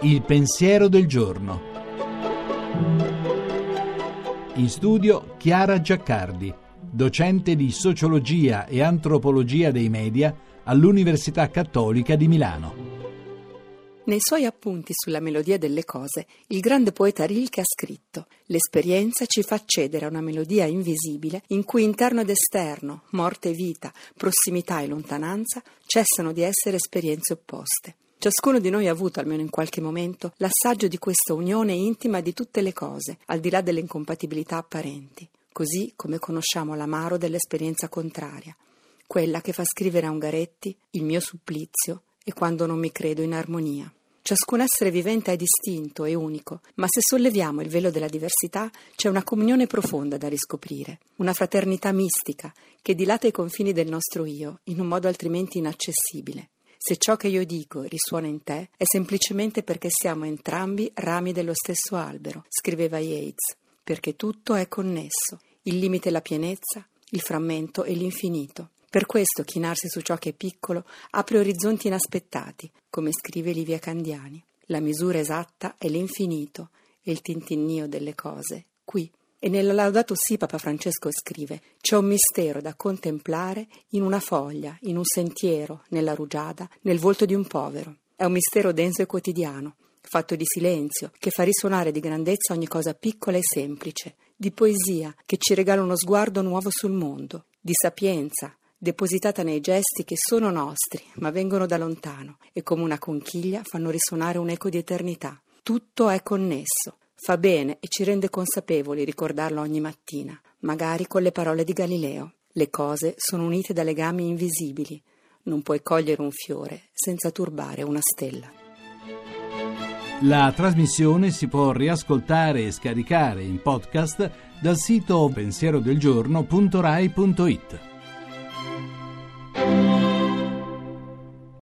Il pensiero del giorno. In studio Chiara Giaccardi, docente di sociologia e antropologia dei media all'Università Cattolica di Milano. Nei suoi appunti sulla melodia delle cose, il grande poeta Rilke ha scritto: L'esperienza ci fa accedere a una melodia invisibile in cui interno ed esterno, morte e vita, prossimità e lontananza cessano di essere esperienze opposte. Ciascuno di noi ha avuto, almeno in qualche momento, l'assaggio di questa unione intima di tutte le cose, al di là delle incompatibilità apparenti, così come conosciamo l'amaro dell'esperienza contraria, quella che fa scrivere a Ungaretti il mio supplizio e quando non mi credo in armonia. Ciascun essere vivente è distinto e unico, ma se solleviamo il velo della diversità c'è una comunione profonda da riscoprire, una fraternità mistica che dilata i confini del nostro io in un modo altrimenti inaccessibile. Se ciò che io dico risuona in te, è semplicemente perché siamo entrambi rami dello stesso albero, scriveva Yeats, perché tutto è connesso, il limite e la pienezza, il frammento e l'infinito. Per questo chinarsi su ciò che è piccolo apre orizzonti inaspettati, come scrive Livia Candiani. La misura esatta è l'infinito e il tintinnio delle cose qui. E nella Laudato Si Papa Francesco scrive: C'è un mistero da contemplare in una foglia, in un sentiero, nella rugiada, nel volto di un povero. È un mistero denso e quotidiano, fatto di silenzio, che fa risuonare di grandezza ogni cosa piccola e semplice, di poesia che ci regala uno sguardo nuovo sul mondo, di sapienza depositata nei gesti che sono nostri, ma vengono da lontano e come una conchiglia fanno risuonare un eco di eternità. Tutto è connesso, Fa bene e ci rende consapevoli ricordarlo ogni mattina, magari con le parole di Galileo. Le cose sono unite da legami invisibili. Non puoi cogliere un fiore senza turbare una stella. La trasmissione si può riascoltare e scaricare in podcast dal sito pensierodelgiorno.rai.it.